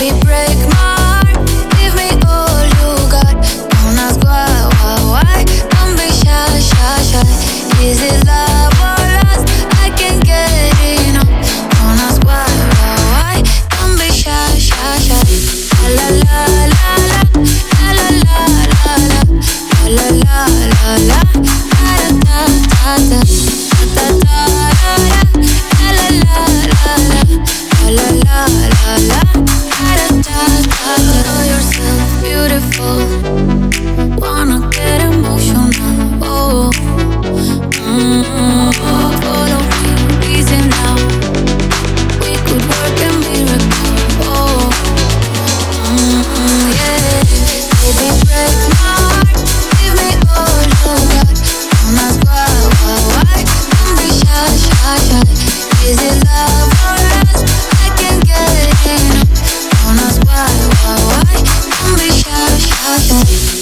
be brave. nothing.